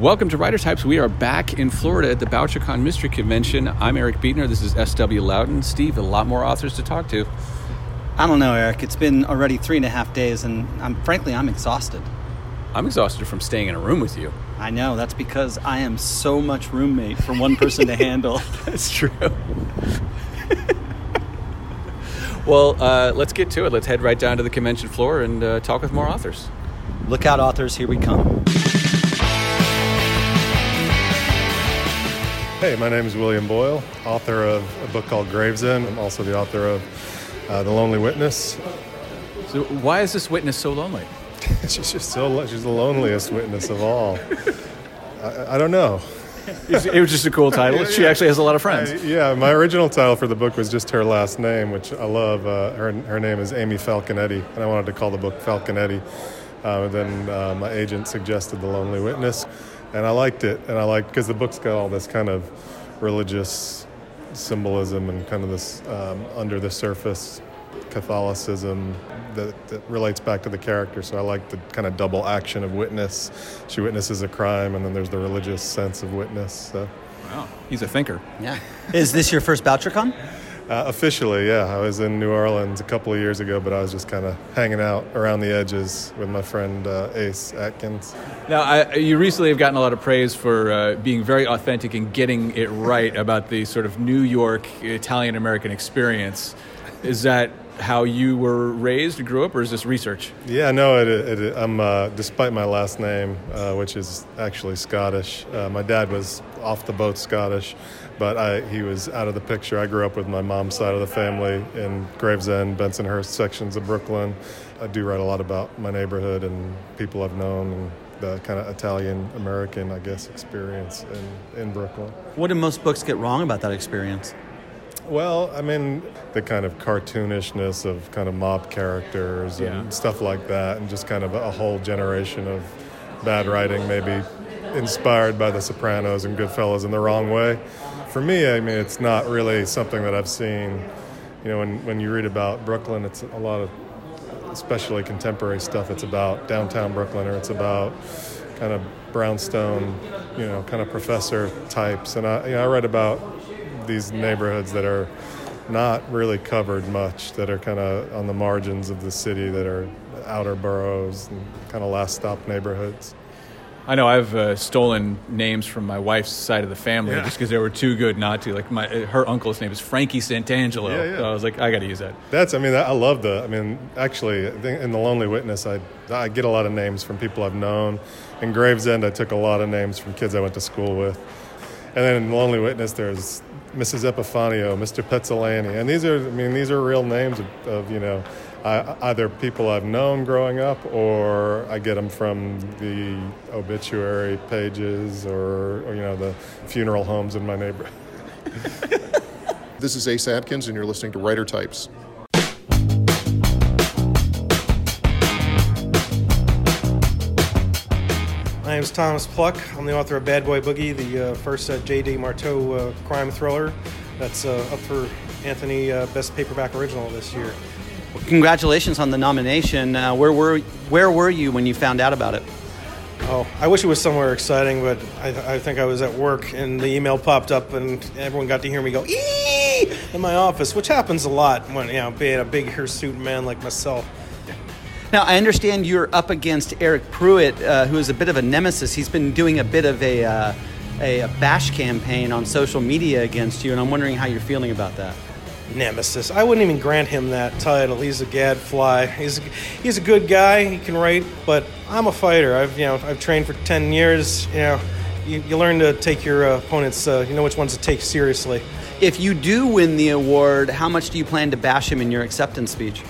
Welcome to Writer Types. We are back in Florida at the BoucherCon Mystery Convention. I'm Eric Beetner. This is S.W. Lauden. Steve, a lot more authors to talk to. I don't know, Eric. It's been already three and a half days, and I'm frankly I'm exhausted. I'm exhausted from staying in a room with you. I know. That's because I am so much roommate for one person to handle. That's true. well, uh, let's get to it. Let's head right down to the convention floor and uh, talk with more authors. Look out, authors. Here we come. Hey, my name is William Boyle, author of a book called Gravesend. I'm also the author of uh, The Lonely Witness. So, why is this witness so lonely? she's just so she's the loneliest witness of all. I, I don't know. it was just a cool title. She actually has a lot of friends. I, yeah, my original title for the book was just her last name, which I love. Uh, her, her name is Amy Falconetti, and I wanted to call the book Falconetti. Uh, then uh, my agent suggested The Lonely Witness and I liked it, and I liked because the book's got all this kind of religious symbolism and kind of this um, under the surface Catholicism that, that, relates back to the character. So I like the kind of double action of witness. She witnesses a crime, and then there's the religious sense of witness. So. Wow, he's a thinker. Yeah. Is this your first BoucherCon? Uh, officially, yeah. I was in New Orleans a couple of years ago, but I was just kind of hanging out around the edges with my friend uh, Ace Atkins. Now, I, you recently have gotten a lot of praise for uh, being very authentic and getting it right about the sort of New York Italian American experience. Is that how you were raised and grew up, or is this research? Yeah, no, it, it, it, I'm, uh, despite my last name, uh, which is actually Scottish, uh, my dad was off the boat Scottish but I, he was out of the picture. I grew up with my mom's side of the family in Gravesend, Bensonhurst sections of Brooklyn. I do write a lot about my neighborhood and people I've known and the kind of Italian American, I guess, experience in, in Brooklyn. What do most books get wrong about that experience? Well, I mean, the kind of cartoonishness of kind of mob characters and yeah. stuff like that, and just kind of a whole generation of bad writing, maybe inspired by The Sopranos and Goodfellas in the wrong way for me, I mean, it's not really something that I've seen. You know, when, when you read about Brooklyn, it's a lot of, especially contemporary stuff. It's about downtown Brooklyn, or it's about kind of brownstone, you know, kind of professor types. And I, you know, I read about these neighborhoods that are not really covered much, that are kind of on the margins of the city, that are outer boroughs and kind of last stop neighborhoods. I know I've uh, stolen names from my wife's side of the family yeah. just because they were too good not to. Like my her uncle's name is Frankie Santangelo. Yeah, yeah. So I was like, I got to use that. That's. I mean, I love the. I mean, actually, in the Lonely Witness, I I get a lot of names from people I've known. In Gravesend, I took a lot of names from kids I went to school with. And then in Lonely Witness, there's Mrs. Epifanio, Mr. Pezzolani, and these are. I mean, these are real names of, of you know I, either people I've known growing up or I get them from the obituary pages or, or you know the funeral homes in my neighborhood. this is Ace Atkins, and you're listening to Writer Types. My name is Thomas Pluck. I'm the author of Bad Boy Boogie, the uh, first uh, Jay Desmarteaux uh, crime thriller that's uh, up for Anthony uh, Best Paperback Original this year. Well, congratulations on the nomination. Uh, where were where were you when you found out about it? Oh, I wish it was somewhere exciting, but I, I think I was at work and the email popped up and everyone got to hear me go ee in my office, which happens a lot when you know being a big hirsute man like myself. Now, I understand you're up against Eryk Pruitt, uh, who is a bit of a nemesis. He's been doing a bit of a, uh, a, a bash campaign on social media against you, and I'm wondering how you're feeling about that nemesis. I wouldn't even grant him that title. He's a gadfly. He's he's a good guy. He can write, but I'm a fighter. I've you know I've trained for ten years. You know, you, you learn to take your uh, opponents. Uh, you know which ones to take seriously. If you do win the award, how much do you plan to bash him in your acceptance speech?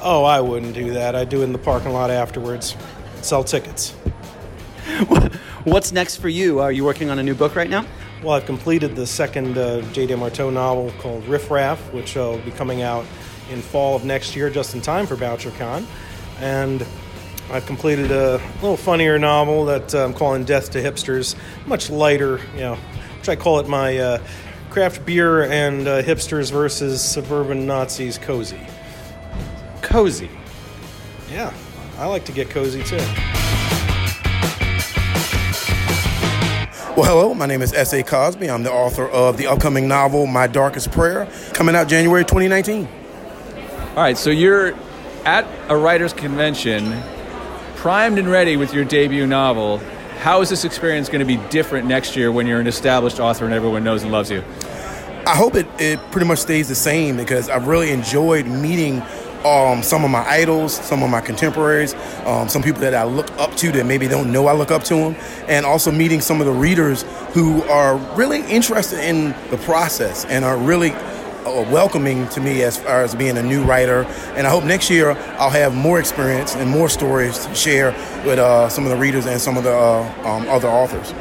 Oh, I wouldn't do that. I'd do it in the parking lot afterwards. Sell tickets. What's next for you? Are you working on a new book right now? Well, I've completed the second uh, Jay Desmarteaux novel called Riff Raff, which uh, will be coming out in fall of next year, just in time for BoucherCon. And I've completed a little funnier novel that uh, I'm calling Death to Hipsters, much lighter, you know, which I call it my uh, craft beer and uh, hipsters versus suburban Nazis cozy. Cozy? Yeah, I like to get cozy too. Well, hello, my name is S.A. Cosby. I'm the author of the upcoming novel, My Darkest Prayer, coming out January 2019. All right, so you're at a writer's convention, primed and ready with your debut novel. How is this experience going to be different next year when you're an established author and everyone knows and loves you? I hope it, it pretty much stays the same because I've really enjoyed meeting um, some of my idols, some of my contemporaries, um, some people that I look up to that maybe don't know I look up to them, and also meeting some of the readers who are really interested in the process and are really uh, welcoming to me as far as being a new writer. And I hope next year I'll have more experience and more stories to share with uh, some of the readers and some of the uh, um, other authors.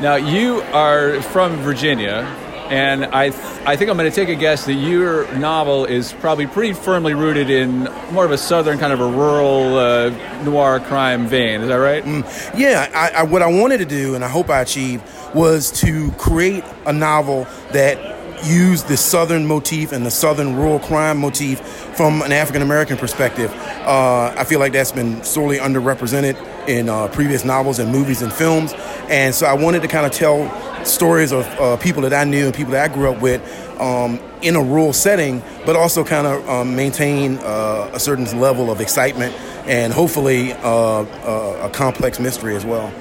Now, you are from Virginia, and I, th- I think I'm going to take a guess that your novel is probably pretty firmly rooted in more of a southern kind of a rural uh, noir crime vein. Is that right? Mm, yeah. I, I, what I wanted to do, and I hope I achieved, was to create a novel that used the southern motif and the southern rural crime motif from an African American perspective. Uh, I feel like that's been sorely underrepresented in uh, previous novels and movies and films, and so I wanted to kind of tell stories of uh, people that I knew and people that I grew up with um, in a rural setting, but also kind of um, maintain uh, a certain level of excitement and hopefully uh, uh, a complex mystery as well.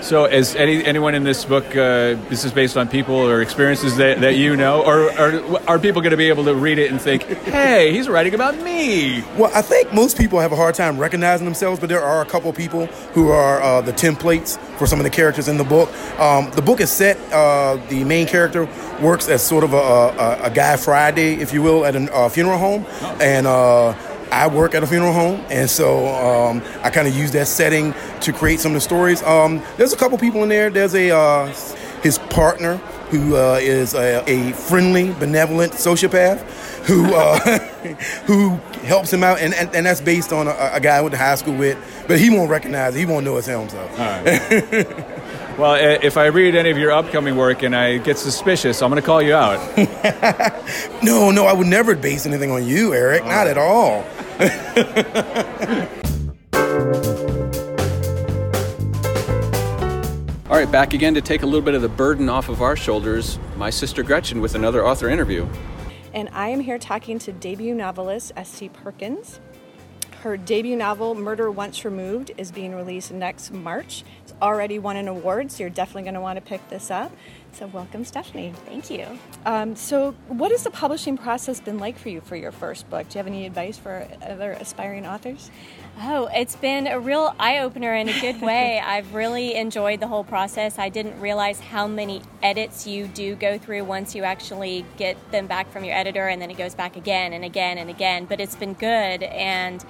So, is any, anyone in this book, uh, this is based on people or experiences that, that you know? Or, or are people going to be able to read it and think, hey, he's writing about me? Well, I think most people have a hard time recognizing themselves, but there are a couple people who are uh, the templates for some of the characters in the book. Um, the book is set, uh, the main character works as sort of a, a, a guy Friday, if you will, at a uh, funeral home. Oh. And uh, I work at a funeral home, and so um, I kind of use that setting to create some of the stories. Um, there's a couple people in there. There's a uh, his partner who uh, is a, a, friendly, benevolent sociopath who uh, who helps him out, and, and, and that's based on a, a, guy I went to high school with, but he won't recognize it. He won't know it's him. So. well, if I read any of your upcoming work and I get suspicious, I'm going to call you out. no, no, I would never base anything on you, Eric. Not at all. All right, back again to take a little bit of the burden off of our shoulders. My sister Gretchen with another author interview. And I am here talking to debut novelist S.C. Perkins. Her debut novel, Murder Once Removed, is being released next March. It's already won an award, so you're definitely going to want to pick this up. So, welcome, Stephanie. Thank you. Um, so, what has the publishing process been like for you for your first book? Do you have any advice for other aspiring authors? Oh, it's been a real eye opener in a good way. I've really enjoyed the whole process. I didn't realize how many edits you do go through once you actually get them back from your editor, and then it goes back again and again and again. But it's been good, and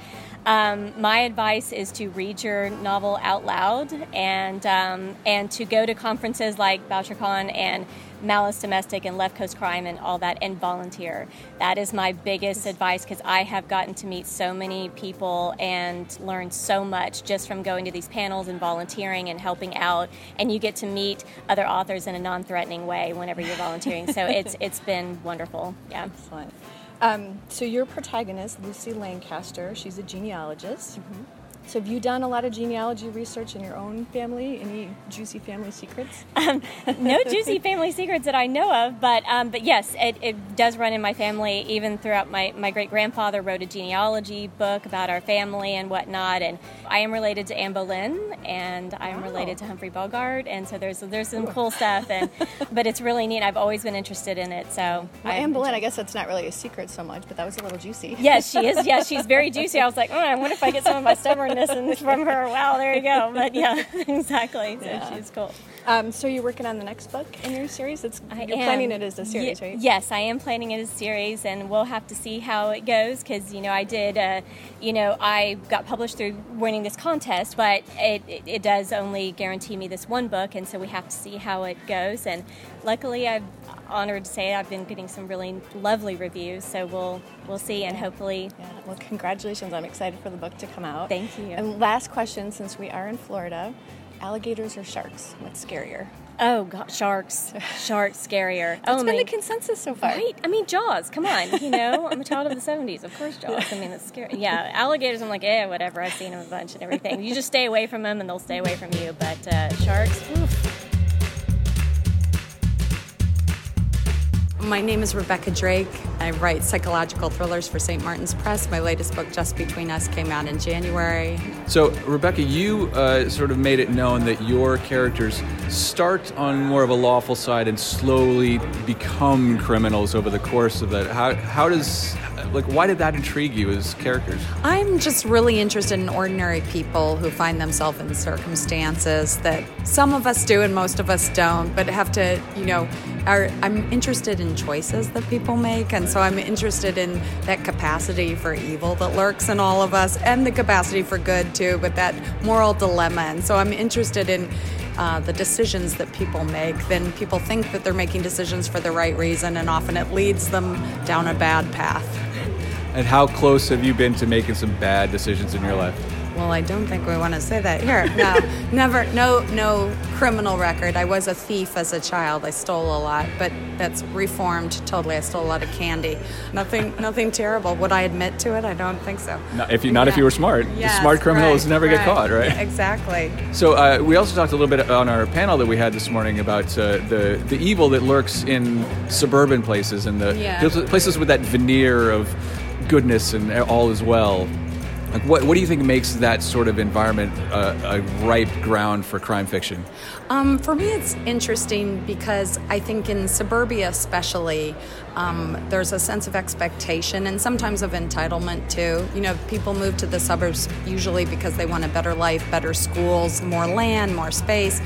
um, my advice is to read your novel out loud and um, and to go to conferences like BoucherCon and Malice Domestic and Left Coast Crime and all that and volunteer. That is my biggest advice because I have gotten to meet so many people and learn so much just from going to these panels and volunteering and helping out. And you get to meet other authors in a non-threatening way whenever you're volunteering. so it's it's been wonderful. Yeah. Excellent. Um, so your protagonist, Lucy Lancaster, she's a genealogist. Mm-hmm. So, have you done a lot of genealogy research in your own family? Any juicy family secrets? Um, no juicy family secrets that I know of, but um, but yes, it, it, does run in my family. Even throughout my my great grandfather wrote a genealogy book about our family and whatnot, and I am related to Anne Boleyn, and I am wow. related to Humphrey Bogart, and so there's there's some cool stuff, and but it's really neat. I've always been interested in it. So well, Anne Boleyn, I guess that's not really a secret so much, but that was a little juicy. Yes, she is. Yes, she's very juicy. I was like, oh, I wonder if I get some of my stubbornness and from her. Wow, there you go. But yeah, exactly. So yeah. she's cool. Um, so you're working on the next book in your series? It's, I you're am. planning it as a series, y- right? Yes, I am planning it as a series, and we'll have to see how it goes because you know I did, uh, you know, I got published through winning this contest, but it, it, it does only guarantee me this one book, and so we have to see how it goes. And luckily, I'm honored to say I've been getting some really lovely reviews, so we'll we'll see, and hopefully. Yeah. Well, congratulations! I'm excited for the book to come out. Thank you. And last question, since we are in Florida alligators or sharks? What's scarier? Oh, God, sharks. Sharks scarier. That's Only. been the consensus so far. Right? I mean, Jaws. Come on. You know, I'm a child of the 70s. Of course, Jaws. I mean, that's scary. Yeah, alligators, I'm like, eh, whatever. I've seen them a bunch and everything. You just stay away from them and they'll stay away from you. But uh, sharks, oof. My name is Rebecca Drake. I write psychological thrillers for St. Martin's Press. My latest book, Just Between Us, came out in January. So, Rebecca, you uh, sort of made it known that your characters start on more of a lawful side and slowly become criminals over the course of that. How, how does like why did that intrigue you as characters i'm just really interested in ordinary people who find themselves in circumstances that some of us do and most of us don't but have to you know are i'm interested in choices that people make and so i'm interested in that capacity for evil that lurks in all of us and the capacity for good too but that moral dilemma and so i'm interested in uh, the decisions that people make, then people think that they're making decisions for the right reason, and often it leads them down a bad path. And how close have you been to making some bad decisions in your life? Well, I don't think we want to say that here. No, never. No, no criminal record. I was a thief as a child. I stole a lot, but that's reformed totally. I stole a lot of candy. Nothing, nothing terrible. Would I admit to it? I don't think so. Not if you, not yeah. if you were smart. Yes, smart criminals right, never right. get caught, right? Exactly. So uh, we also talked a little bit on our panel that we had this morning about uh, the the evil that lurks in suburban places and the yeah. places with that veneer of goodness and all is well. Like what, what do you think makes that sort of environment uh, a ripe ground for crime fiction? Um, for me, it's interesting because I think in suburbia, especially, um, there's a sense of expectation and sometimes of entitlement too. You know, people move to the suburbs usually because they want a better life, better schools, more land, more space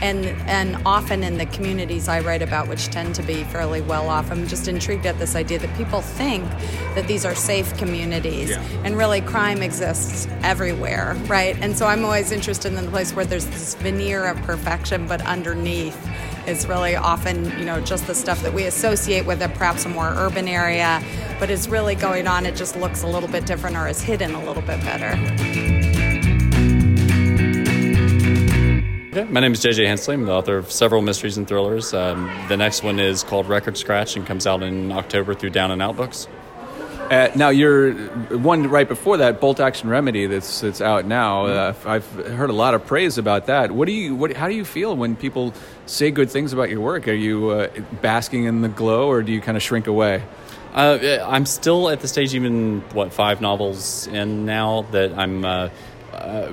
and and often in the communities I write about, which tend to be fairly well off, I'm just intrigued at this idea that people think that these are safe communities, yeah. and really crime exists everywhere, right? And so I'm always interested in the place where there's this veneer of perfection, but underneath is really often, you know, just the stuff that we associate with a perhaps a more urban area, but is really going on. It just looks a little bit different or is hidden a little bit better. Yeah, my name is JJ Hensley. I'm the author of several mysteries and thrillers. Um, the next one is called Record Scratch and comes out in October through Down and Out Books. Uh, now, you're one right before that, Bolt Action Remedy, that's that's out now. Uh, I've heard a lot of praise about that. What do you, what, how do you feel when people say good things about your work? Are you uh, basking in the glow, or do you kind of shrink away? Uh, I'm still at the stage, even what five novels in now, that I'm uh, uh,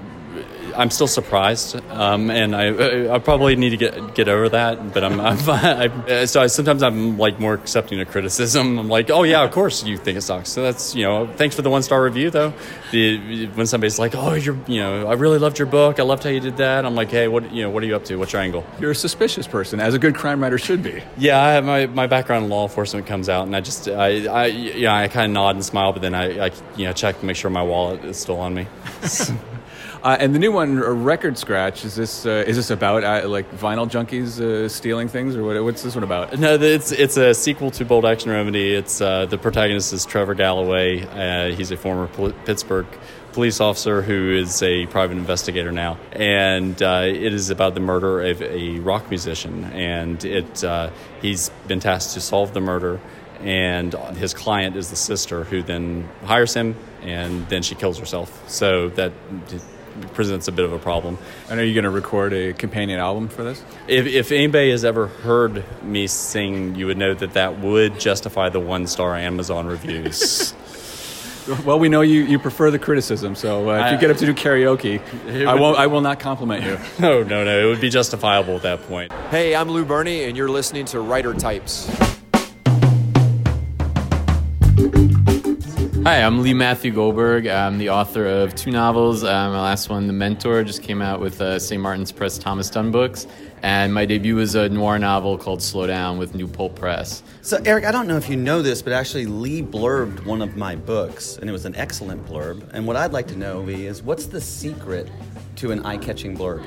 I'm still surprised, um, and I, I probably need to get get over that. But I'm, I'm I, so I, sometimes I'm like more accepting of criticism. I'm like, oh yeah, of course you think it sucks. So that's you know, thanks for the one star review though. The, when somebody's like, oh, you're you know, I really loved your book. I loved how you did that. I'm like, hey, what you know, what are you up to? What's your angle? You're a suspicious person, as a good crime writer should be. Yeah, I, my my background in law enforcement comes out, and I just I I yeah I kind of nod and smile, but then I, I you know check to make sure my wallet is still on me. Uh, and the new one, Record Scratch, is this uh, is this about uh, like vinyl junkies uh, stealing things, or what, what's this one about? No, it's it's a sequel to Bolt Action Remedy. It's uh, the protagonist is Trevor Galloway. Uh, he's a former Pittsburgh police officer who is a private investigator now, and it is about the murder of a rock musician. And it he's been tasked to solve the murder and his client is the sister who then hires him and then she kills herself so that presents a bit of a problem. And are you going to record a companion album for this? If, if anybody has ever heard me sing, you would know that that would justify the one star Amazon reviews. well, we know you, you prefer the criticism, so uh, if you get up to do karaoke, I won't I will not compliment you. no, no, no, it would be justifiable at that point. Hey, I'm Lou Berney, and you're listening to Writer Types. Hi, I'm Lee Matthew Goldberg. I'm the author of two novels. Um, my last one, The Mentor, just came out with uh, St. Martin's Press Thomas Dunne Books. And my debut was a noir novel called Slow Down with New Press. So, Eric, I don't know if you know this, but actually, Lee blurbed one of my books, and it was an excellent blurb. And what I'd like to know, Lee, is what's the secret to an eye-catching blurb?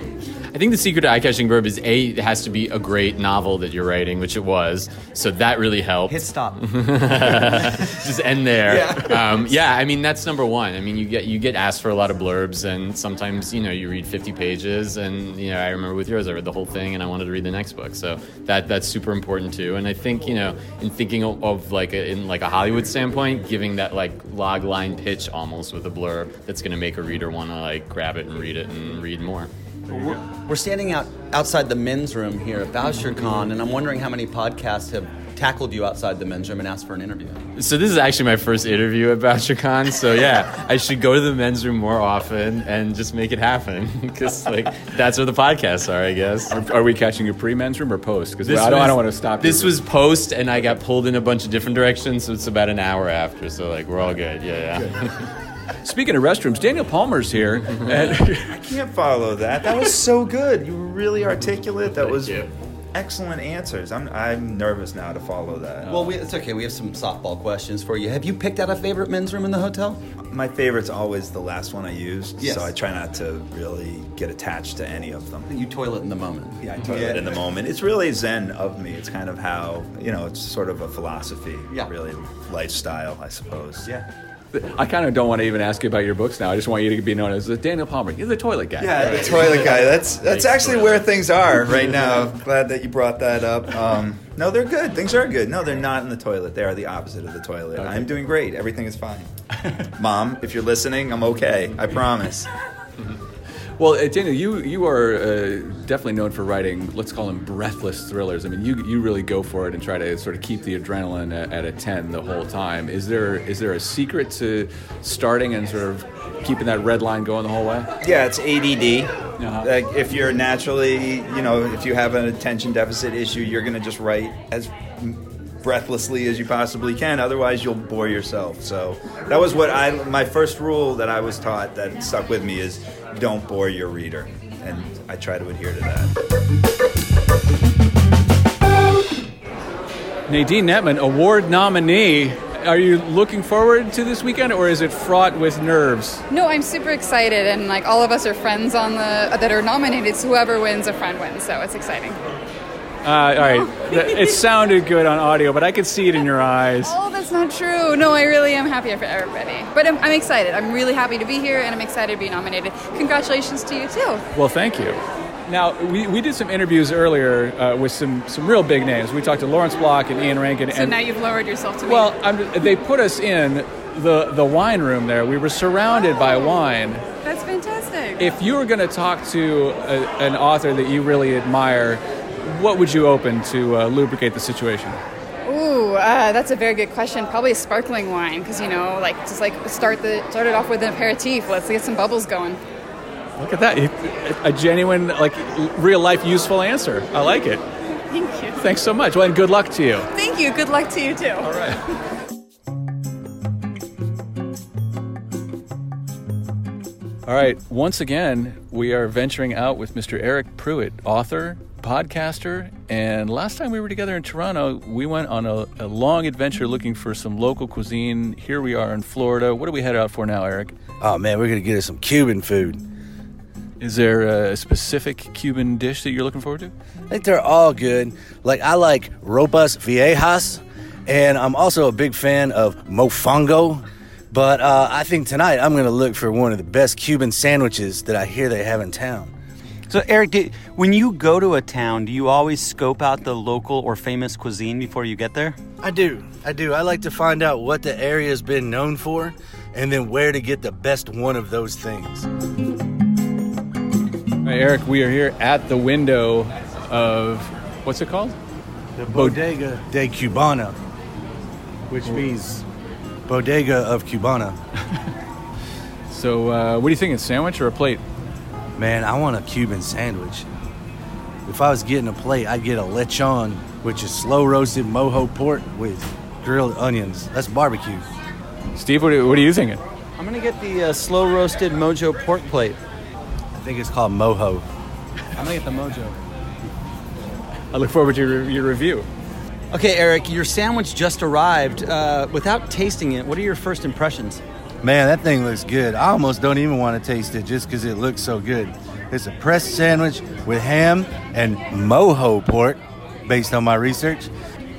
I think the secret to eye-catching blurb is a it has to be a great novel that you're writing, which it was. So that really helped. Hit stop. Just end there. Yeah. Um, yeah. I mean that's number one. I mean you get you get asked for a lot of blurbs, and sometimes you know you read 50 pages, and you know I remember with yours I read the whole thing, and I wanted to read the next book. So that that's super important too. And I think you know in thinking of, of like a, in like a Hollywood standpoint, giving that like log line pitch almost with a blurb that's going to make a reader want to like grab it and read it. And, and read more. We're standing out outside the men's room here at BoucherCon, and I'm wondering how many podcasts have tackled you outside the men's room and asked for an interview. So this is actually my first interview at BoucherCon. So yeah, I should go to the men's room more often and just make it happen because like that's where the podcasts are, I guess. Are, are we catching a pre-men's room or post? Because This I, don't- I was- don't want to stop. This you. was post, and I got pulled in a bunch of different directions. So it's about an hour after. So like we're all good. Yeah, yeah. Speaking of restrooms, Daniel Palmer's here. and- I can't follow that. That was so good. You were really articulate. That was excellent answers. I'm I'm nervous now to follow that. Well, we, it's okay. We have some softball questions for you. Have you picked out a favorite men's room in the hotel? My favorite's always the last one I used, Yes. so I try not to really get attached to any of them. You toilet in the moment. Yeah, I toilet Yeah. in the moment. It's really zen of me. It's kind of how you know. It's sort of a philosophy. Yeah. Really lifestyle, I suppose. Yeah. I kind of don't want to even ask you about your books now. I just want you to be known as the Daniel Palmer. You're the toilet guy. Yeah, the toilet guy. That's that's actually where things are right now. Glad that you brought that up. Um, no, they're good. Things are good. No, they're not in the toilet. They are the opposite of the toilet. I'm doing great. Everything is fine. Mom, if you're listening, I'm okay. I promise. Well, uh, Daniel, you you are uh, definitely known for writing, let's call them breathless thrillers. I mean, you you really go for it and try to sort of keep the adrenaline at, at a ten the whole time. Is there is there a secret to starting and sort of keeping that red line going the whole way? Yeah, it's ADD. Uh-huh. Like if you're naturally, you know, if you have an attention deficit issue, you're going to just write as breathlessly as you possibly can. Otherwise, you'll bore yourself. So that was what I my first rule that I was taught that stuck with me is don't bore your reader, and I try to adhere to that. Nadine Nettmann, award nominee. Are you looking forward to this weekend, or is it fraught with nerves? No, I'm super excited, and like all of us are friends on the that are nominated. So whoever wins, a friend wins. So it's exciting. Uh, all right, it sounded good on audio, but I could see it in your eyes. Oh, that's not true. No, I really am happy for everybody. But I'm, I'm excited. I'm really happy to be here, and I'm excited to be nominated. Congratulations to you too. Well, thank you. Now, we, we did some interviews earlier uh, with some, some real big names. We talked to Lawrence Block and Ian Rankin. So and, now you've lowered yourself to me. well, I'm, they put us in the, the wine room there. We were surrounded by wine. that's fantastic. If you were going to talk to a, an author that you really admire, what would you open to uh, lubricate the situation? Ooh, uh, that's a very good question. Probably a sparkling wine, because you know, like just like start the start it off with an aperitif. Let's get some bubbles going. Look at that. A genuine, like, real life useful answer. I like it. Thank you. Thanks so much. Well, and good luck to you. Thank you. Good luck to you too. All right. All right, once again, we are venturing out with Mr. Eryk Pruitt, author, podcaster, and last time we were together in Toronto, we went on a, a long adventure looking for some local cuisine. Here we are in Florida. What do we head out for now, Eric? Oh man, we're gonna get us some Cuban food. Is there a specific Cuban dish that you're looking forward to? I think they're all good. Like I like ropas viejas, and I'm also a big fan of mofongo. But uh, I think tonight I'm gonna look for one of the best Cuban sandwiches that I hear they have in town. So, Eric, do, when you go to a town, do you always scope out the local or famous cuisine before you get there? I do. I do. I like to find out what the area's been known for and then where to get the best one of those things. All right, Eric, we are here at the window of what's it called? The Bodega de Cubana, which means Bodega of Cubana. So, uh, what do you think? A sandwich or a plate? Man, I want a Cuban sandwich. If I was getting a plate, I'd get a lechon, which is slow roasted mojo pork with grilled onions. That's barbecue. Steve, what are, what are you thinking? I'm gonna get the uh, slow roasted mojo pork plate. I think it's called mojo. I'm gonna get the mojo. I look forward to your, your review. Okay, Eric, your sandwich just arrived. Uh, without tasting it, what are your first impressions? Man, that thing looks good. I almost don't even want to taste it just because it looks so good. It's a pressed sandwich with ham and mojo pork, based on my research,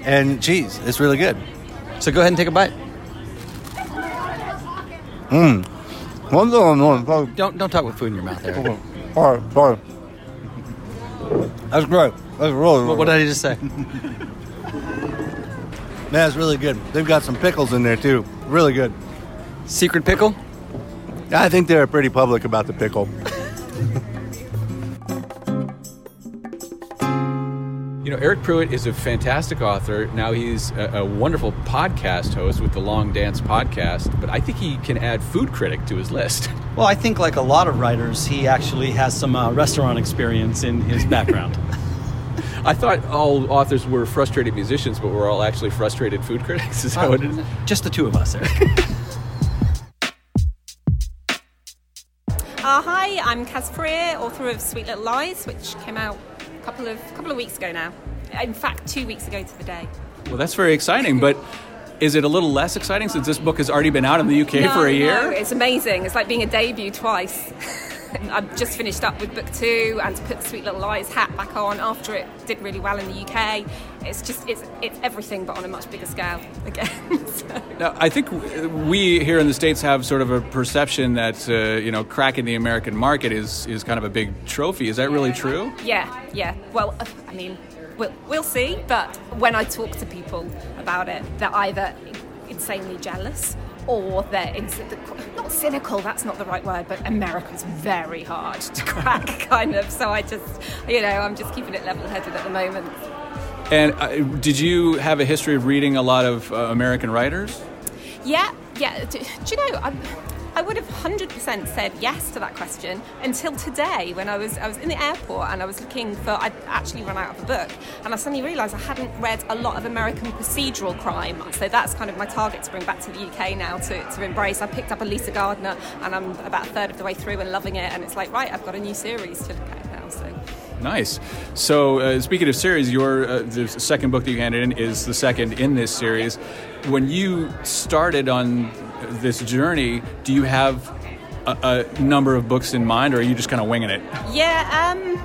and cheese. It's really good. So go ahead and take a bite. Mmm. One thing Don't don't talk with food in your mouth, Eric. All right, sorry. That's great. That's really, What, what did I just say? That's really good. They've got some pickles in there too. Really good. Secret pickle? I think they're pretty public about the pickle. You know, Eryk Pruitt is a fantastic author. Now he's a, a, wonderful podcast host with the Long Dance podcast, but I think he can add food critic to his list. Well, I think, like a lot of writers, he actually has some uh, restaurant experience in his background. I thought all authors were frustrated musicians, but we're all actually frustrated food critics. Is that uh, what it is? Just the two of us, Eric. Uh, hi, I'm Caz Frear, author of Sweet Little Lies, which came out a couple of couple of weeks ago now. In fact, two weeks ago to the day. Well, that's very exciting, but. Is it a little less exciting since this book has already been out in the UK no, for a year? No, it's amazing. It's like being a debut twice. I've just finished up with book two and to put Sweet Little Lies hat back on after it did really well in the UK. It's just it's it's everything but on a much bigger scale again. so. Now, I think we here in the states have sort of a perception that uh, you know cracking the American market is is kind of a big trophy. Is that yeah. really true? Yeah, yeah. Well, uh, I mean, we'll, we'll see. But when I talk to people about it, they're either insanely jealous or they're not cynical that's not the right word but america's very hard to crack kind of. So i just you know i'm just keeping it level-headed at the moment. And uh, did you have a history of reading a lot of uh, american writers? Yeah yeah. Do, do you know I'm, I would have 100% said yes to that question until today when I was I was in the airport and I was looking for I'd actually run out of a book. And I suddenly realised I hadn't read a lot of American procedural crime. So that's kind of my target to bring back to the UK now to, to embrace. I picked up a Lisa Gardner and I'm about a third of the way through and loving it. And it's like right I've got a new series to look at now so. Nice. So, uh, speaking of series, your uh, the second book that you handed in is the second in this series. When you started on this journey, do you have a, a number of books in mind, or are you just kind of winging it? Yeah. Um,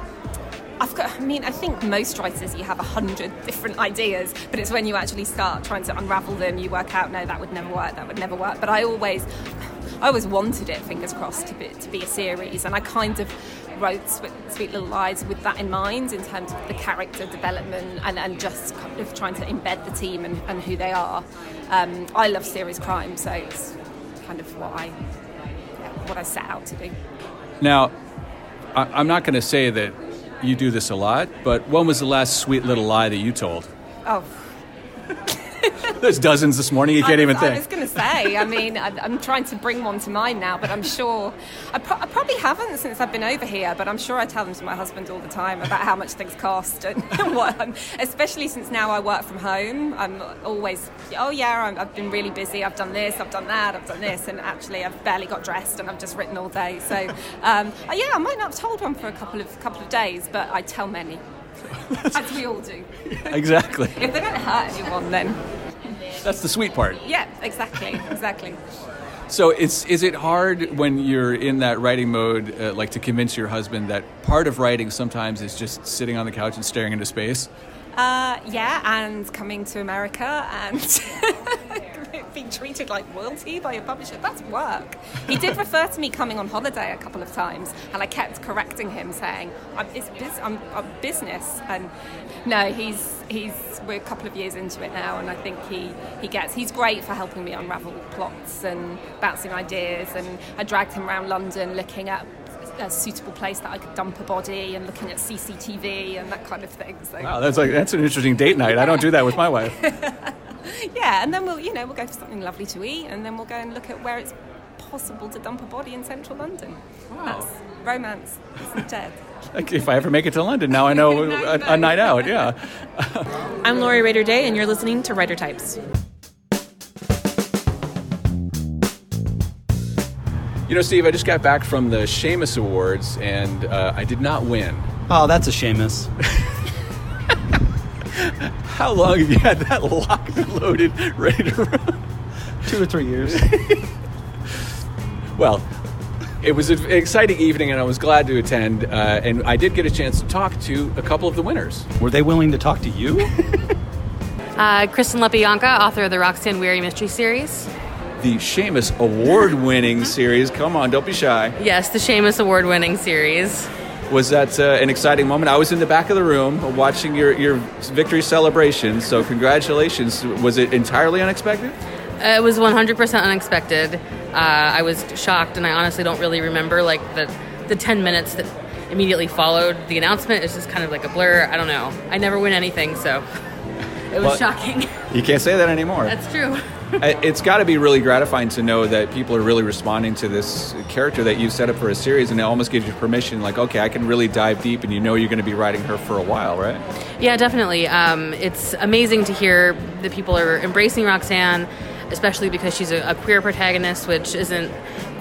I've got, I mean, I think most writers you have a hundred different ideas, but it's when you actually start trying to unravel them, you work out, no, that would never work, that would never work. But I always, I always wanted it, fingers crossed, to be, to be a series, and I kind of wrote Sweet, Sweet Little Lies with that in mind in terms of the character development and, and just kind of trying to embed the team and, and who they are. Um, I love serious crime, so it's kind of what I yeah, what I set out to do. Now, I, I'm not going to say that you do this a lot, but when was the last sweet little lie that you told? Oh. There's dozens this morning. You can't was, even think. I was going to say. I mean, I, am trying to bring one to mind now, but I'm sure I, pro- I, probably haven't since I've been over here. But I'm sure I tell them to my husband all the time about how much things cost and what. I'm, especially since now I work from home. I'm always, oh yeah, i have been really busy. I've done this, I've done that, I've done this, and actually I've barely got dressed and I've just written all day. So um, yeah, I might not have told one for a couple of couple of days, but I tell many. As we all do. Exactly. if they don't hurt anyone, then that's the sweet part. Yeah, exactly, exactly. So it's is it hard when you're in that writing mode, uh, like to convince your husband that part of writing sometimes is just sitting on the couch and staring into space? Uh, yeah, and coming to America and being treated like royalty by a publisher. That's work. He did refer to me coming on holiday a couple of times, and I kept correcting him, saying, I'm, it's, I'm, I'm business. And no, he's, he's, we're a couple of years into it now, and I think he, he gets, he's great for helping me unravel plots and bouncing ideas. And I dragged him around London looking at a suitable place that I could dump a body and looking at CCTV and that kind of thing. So. Wow, that's like that's an interesting date night. I don't do that with my wife. yeah, and then we'll you know we'll go for something lovely to eat, and then we'll go and look at where it's possible to dump a body in central London. Wow. That's romance. It's dead. If I ever make it to London, now I know a, a night out. Yeah. I'm Lori Rader-Day, and you're listening to Writer Types. You know, Steve, I just got back from the Shamus Awards, and uh, I did not win. Oh, that's a Shamus. How long have you had that locked and loaded, ready to run? Two or three years. well, it was an exciting evening, and I was glad to attend. Uh, and I did get a chance to talk to a couple of the winners. Were they willing to talk to you? uh, Kristen Lepionka, author of the Roxanne Weary Mystery Series the Shamus award winning series. Come on, don't be shy. Yes, the Shamus award winning series. Was that uh, an exciting moment? I was in the back of the room watching your, your victory celebration, so congratulations. Was it entirely unexpected? Uh, it was 100% unexpected. Uh, I was shocked, and I honestly don't really remember like the, the 10 minutes that immediately followed the announcement. It's just kind of like a blur. I don't know. I never win anything, so it was Well- shocking. You can't say that anymore. That's true. It's got to be really gratifying to know that people are really responding to this character that you've set up for a series, and it almost gives you permission, like, okay, I can really dive deep, and you know you're going to be writing her for a while, right? Yeah, definitely. Um, it's amazing to hear that people are embracing Roxanne, especially because she's a, a queer protagonist, which isn't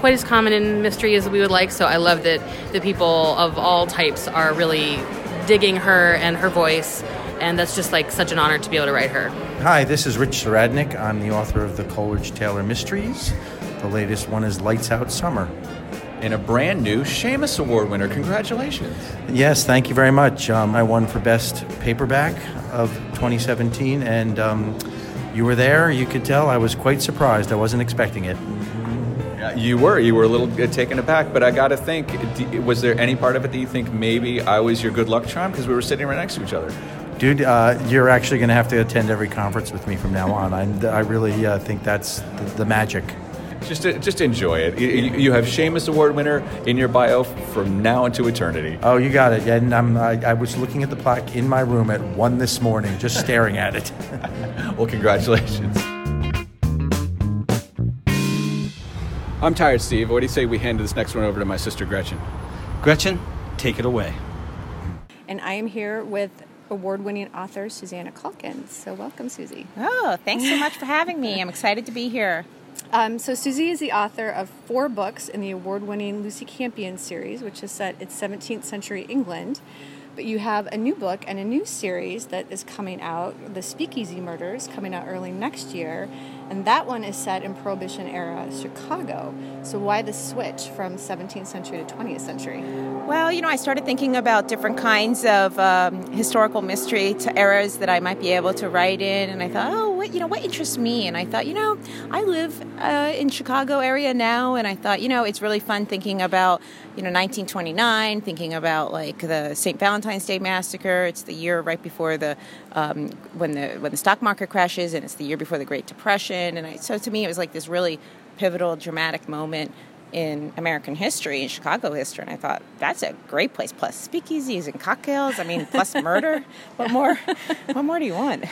quite as common in mystery as we would like. So I love that the people of all types are really digging her and her voice, and that's just like such an honor to be able to write her. Hi, this is Rich Zahradnik. I'm the author of the Coleridge Taylor Mysteries. The latest one is Lights Out Summer. And a brand new Shamus Award winner. Congratulations. Yes, thank you very much. Um, I won for Best Paperback of 2017, and um, you were there. You could tell I was quite surprised. I wasn't expecting it. You were, you were a little uh, taken aback, but I got to think, was there any part of it that you think maybe I was your good luck charm because we were sitting right next to each other? Dude, uh, you're actually going to have to attend every conference with me from now on. I, I really uh, think that's the, the magic. Just, just enjoy it. You, you you have Shamus Award winner in your bio from now into eternity. Oh, you got it. And I'm, I, I was looking at the plaque in my room at 1 this morning, just staring at it. well, congratulations. I'm tired, Steve. What do you say we hand this next one over to my sister Gretchen? Gretchen, take it away. And I am here with award winning author Susanna Calkins. So, welcome, Susie. Oh, thanks so much for having me. I'm excited to be here. Um, so, Susie is the author of four books in the award winning Lucy Campion series, which is set in 17th century England. But you have a new book and a new series that is coming out, The Speakeasy Murders, coming out early next year. And that one is set in Prohibition era Chicago. So, why the switch from 17th century to 20th century? Well, you know, I started thinking about different kinds of um, historical mystery to eras that I might be able to write in, and I thought, oh, what you know, what interests me? And I thought, you know, I live uh, in Chicago area now, and I thought, you know, it's really fun thinking about, you know, 1929, thinking about like the St. Valentine's Day massacre. It's the year right before the um, when the when the stock market crashes, and it's the year before the Great Depression. And I, so to me, it was like this really pivotal, dramatic moment in American history, in Chicago history, and I thought that's a great place. Plus speakeasies and cocktails. I mean, plus murder. What more? What more do you want?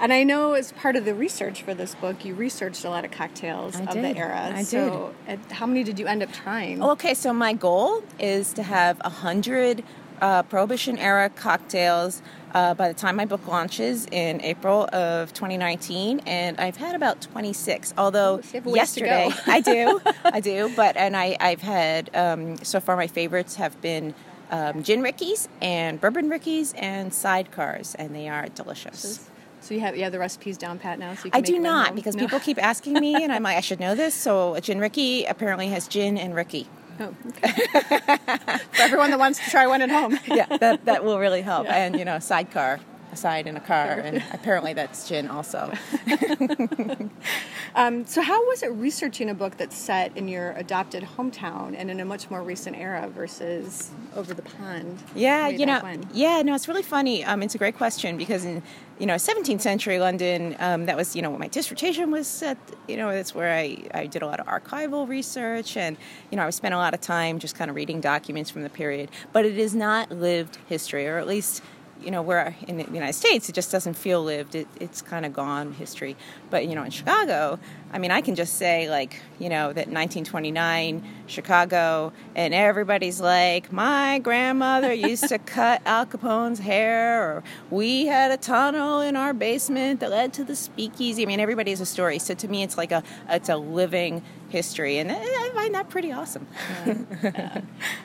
And I know as part of the research for this book, you researched a lot of cocktails I of did. the era. I so, uh, how many did you end up trying? Okay, so my goal is to have a hundred uh, Prohibition era cocktails uh, by the time my book launches in April of 2019, and I've had about 26. Although have a ways to yesterday. I do, I do, but and I I've had um, so far my favorites have been. Um, gin rickies and bourbon rickies and sidecars, and they are delicious. So you have you have the recipes down pat now. So you I can do not because No. people keep asking me, and I'm like, I should know this. So a gin rickey apparently has gin and ricky. Oh, For everyone that wants to try one at home. yeah, that, that will really help. And, you know, sidecar, a side in a car. And apparently that's gin also. Um, so how was it researching a book that's set in your adopted hometown and in a much more recent era versus over the pond? Yeah, you know, when? yeah, no, it's really funny. Um, it's a great question because in, you know, 17th century London, um, that was, you know, what my dissertation was set, you know, that's where I, I did a lot of archival research and, you know, I spent a lot of time just kind of reading documents from the period. But it is not lived history, or at least, you know, where in the United States, it just doesn't feel lived. It, it's kind of gone history. But, you know, in Chicago, I mean, I can just say, like, you know, that 1929 Chicago, and everybody's like, my grandmother used to cut Al Capone's hair, or we had a tunnel in our basement that led to the speakeasy. I mean, everybody has a story. So to me, it's like a, it's a living history, and I find that pretty awesome.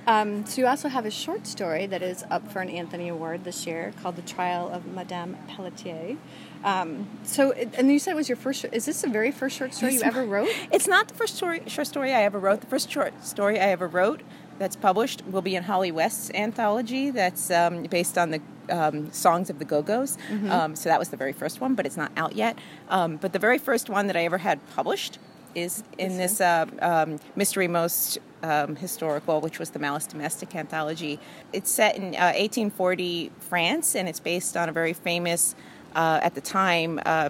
Um, so you also have a short story that is up for an Anthony Award this year called "The Trial of Madame Pelletier." Um, so, it- and you said it was your first. Is this the very first short story you It's ever not- wrote? It's not the first story, short story I ever wrote. The first short story I ever wrote that's published will be in Holly West's anthology that's um, based on the um, songs of the Go Go's. Mhm. Um, so that was the very first one, but it's not out yet. Um, but the very first one that I ever had published is in this uh, um, Mystery Most um, Historical, which was the Malice Domestic anthology. It's set in uh, 1840 France, and it's based on a very famous, uh, at the time, uh,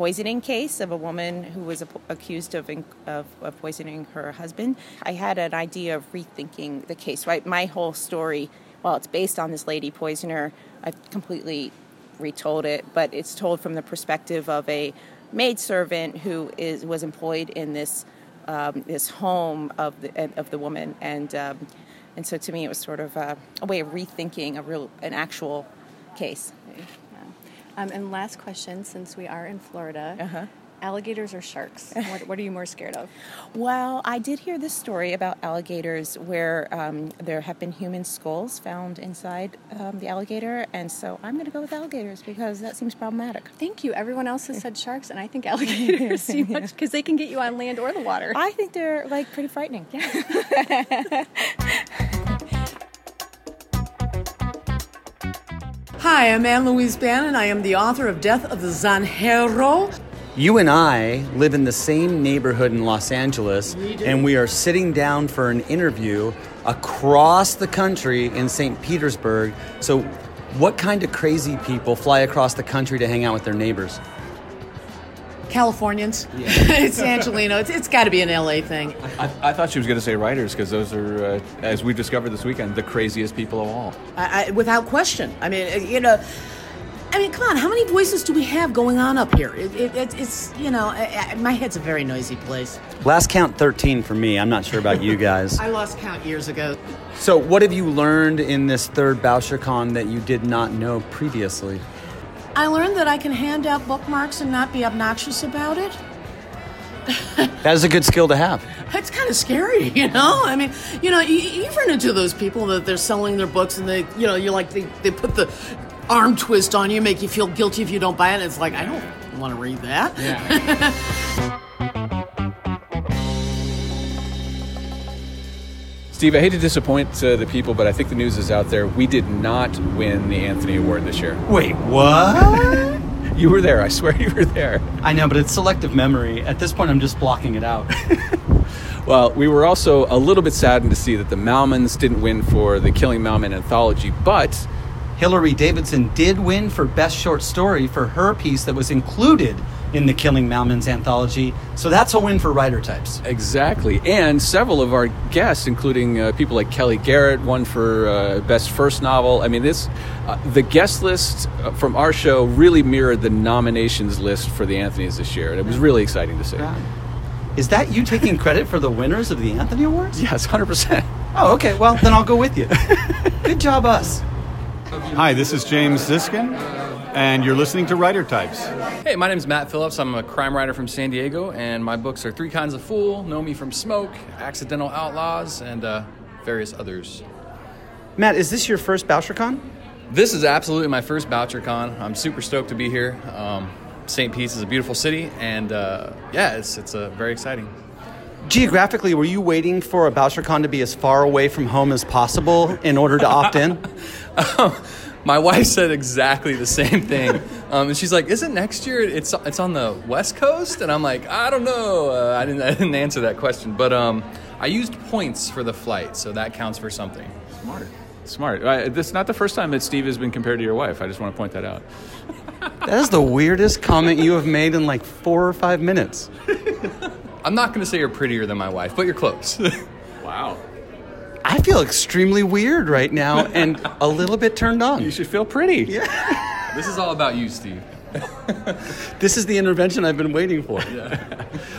poisoning case of a woman who was accused of, of, of poisoning her husband. I had an idea of rethinking the case. Right, my whole story, while it's based on this lady poisoner, I've completely retold it, but it's told from the perspective of a maidservant who is was employed in this um, this home of the of the woman, and um, and so to me it was sort of a, a way of rethinking a real an actual case. Um, and last question, since we are in Florida, Uh-huh. alligators or sharks? what, what are you more scared of? Well, I did hear this story about alligators where um, there have been human skulls found inside um, the alligator, and so I'm going to go with alligators because that seems problematic. Thank you. Everyone else has said sharks, and I think alligators too much because they can get you on land or the water. I think they're like pretty frightening. Hi, I'm Anne Louise Bannon. I am the author of Death of the Zanjero. You and I live in the same neighborhood in Los Angeles, We and we are sitting down for an interview across the country in St. Petersburg. So, what kind of crazy people fly across the country to hang out with their neighbors? Californians. it's Angeleno. It's, it's got to be an LA thing. I, I thought she was going to say writers because those are, uh, as we've discovered this weekend, the craziest people of all. I, I, without question. I mean, uh, you know, I mean, come on. How many voices do we have going on up here? It, it, it, it's, you know, I, I, my head's a very noisy place. Last count 13 for me. I'm not sure about you guys. I lost count years ago. So, what have you learned in this third BoucherCon that you did not know previously? I learned that I can hand out bookmarks and not be obnoxious about it. That is a good skill to have. That's kind of scary, you know. I mean, you know, you, you run into those people that they're selling their books and they, you know, you're like they, they put the arm twist on you, make you feel guilty if you don't buy it. It's like I don't want to read that. Steve, I hate to disappoint uh, the people, but I think the news is out there. We did not win the Anthony Award this year. Wait, what? You were there. I swear you were there. I know, but it's selective memory. At this point, I'm just blocking it out. Well, we were also a little bit saddened to see that the Malmons didn't win for the Killing Malmon anthology, but Hilary Davidson did win for Best Short Story for her piece that was included in the Killing Malmons anthology. So that's a win for writer types. Exactly. And several of our guests, including uh, people like Kellye Garrett, won for uh, Best First Novel. I mean, this uh, the guest list uh, from our show really mirrored the nominations list for the Anthonys this year, and it was really exciting to see. Is that you taking credit for the winners of the Anthony Awards? Yes, 100%. Oh, okay. Well, then I'll go with you. Good job, us. Hi, this is James Ziskin, and you're listening to Writer Types. Hey, my name is Matt Phillips. I'm a crime writer from San Diego, and my books are Three Kinds of Fool, Know Me from Smoke, Accidental Outlaws, and uh, various others. Matt, is this your first BoucherCon? This is absolutely my first BoucherCon. I'm super stoked to be here. Um, St. Pete's is a beautiful city, and uh, yeah, it's it's uh, very exciting. Geographically, were you waiting for a BoucherCon to be as far away from home as possible in order to opt in? My wife said exactly the same thing, um, and she's like, "Isn't next year? It's it's on the West Coast?" And I'm like, "I don't know. Uh, I didn't I didn't answer that question, but um, I used points for the flight, so that counts for something." Smart. Smart. Uh, this is not the first time that Steve has been compared to your wife. I just want to point that out. That is the weirdest comment you have made in like four or five minutes. I'm not going to say you're prettier than my wife, but you're close. wow. I feel extremely weird right now and a little bit turned on. You should feel pretty. Yeah. this is all about you, Steve. This is the intervention I've been waiting for.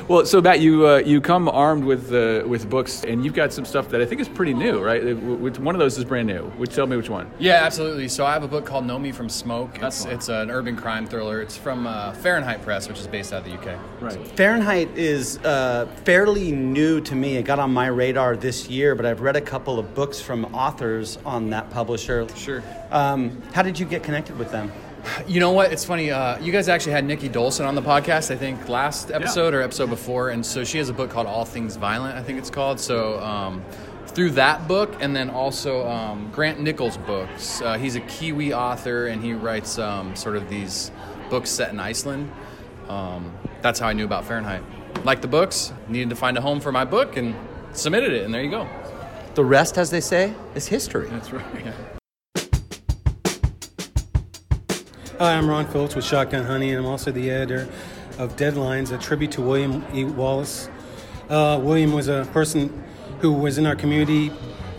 Well, so Matt, you uh, you come armed with uh, with books, and you've got some stuff that I think is pretty new, right? Which one of those is brand new? Which tell me which one? Yeah, absolutely. So I have a book called Know Me from Smoke. It's, it's an urban crime thriller. It's from uh, Fahrenheit Press, which is based out of the UK. Right. Fahrenheit is uh, fairly new to me. It got on my radar this year, but I've read a couple of books from authors on that publisher. Sure. Um, how did you get connected with them? You know what? It's funny. Uh, you guys actually had Nikki Dolson on the podcast, I think, last episode or episode before, and so she has a book called All Things Violent. I think it's called. So um, through that book, and then also um, Grant Nicol's books. Uh, he's a Kiwi author, and he writes um, sort of these books set in Iceland. Um, that's how I knew about Fahrenheit. Liked the books, needed to find a home for my book, and submitted it, and there you go. The rest, as they say, is history. That's right. Hi, I'm Ron Phillips with Shotgun Honey, and I'm also the editor of Deadlines, a tribute to William E. Wallace. Uh, William was a person who was in our community,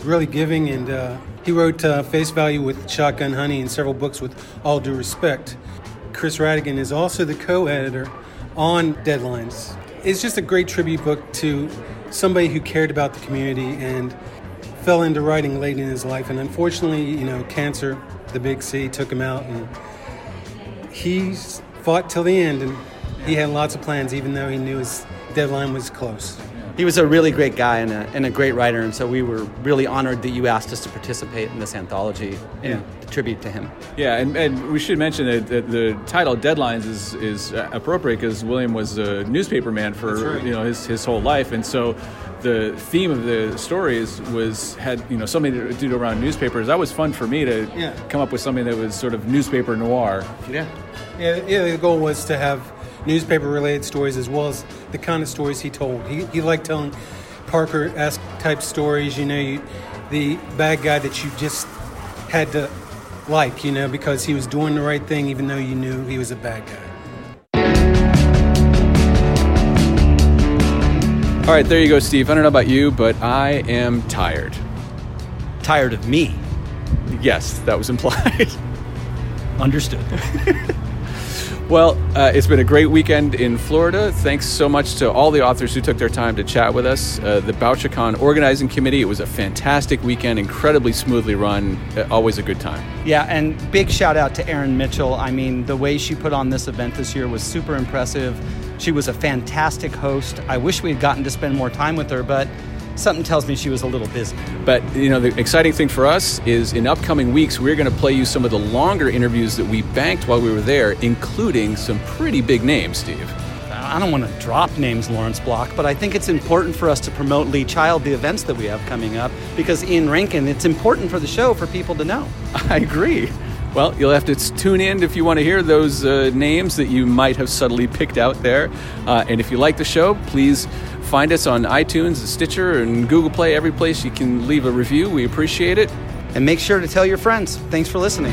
really giving, and uh, he wrote uh, Face Value with Shotgun Honey and several books with All Due Respect. Chris Rhatigan is also the co editor on Deadlines. It's just a great tribute book to somebody who cared about the community and fell into writing late in his life. And unfortunately, you know, cancer, the big C, took him out. And he fought till the end. And he had lots of plans, even though he knew his deadline was close. He was a really great guy and a, and a great writer, and so we were really honored that you asked us to participate in this anthology in Yeah. tribute to him. Yeah, and, and we should mention that, that the title "Deadlines" is is uh, appropriate because William was a newspaper man for right. you know his, his whole life, and so the theme of the stories was had you know something to do around newspapers. That was fun for me to Yeah. come up with something that was sort of newspaper noir. Yeah. Yeah, yeah, the goal was to have newspaper related stories as well as the kind of stories he told. He, he liked telling Parker esque type stories, you know, you, the bad guy that you just had to like, you know, because he was doing the right thing even though you knew he was a bad guy. All right, there you go, Steve. I don't know about you, but I am tired. Tired of me? Yes, that was implied. Understood. Well, uh, it's been a great weekend in Florida. Thanks so much to all the authors who took their time to chat with us. Uh, the BoucherCon organizing committee, it was a fantastic weekend, incredibly smoothly run, uh, always a good time. Yeah, and big shout out to Erin Mitchell. I mean, the way she put on this event this year was super impressive. She was a fantastic host. I wish we had gotten to spend more time with her, but something tells me she was a little busy. But, you know, the exciting thing for us is in upcoming weeks, we're going to play you some of the longer interviews that we banked while we were there, including some pretty big names, Steve. I don't want to drop names, Lawrence Block, but I think it's important for us to promote Lee Child, the events that we have coming up, because Ian Rankin, it's important for the show for people to know. I agree. Well, you'll have to tune in if you want to hear those uh, names that you might have subtly picked out there. Uh, and if you like the show, please find us on iTunes, Stitcher, and Google Play, every place you can leave a review. We appreciate it. And make sure to tell your friends. Thanks for listening.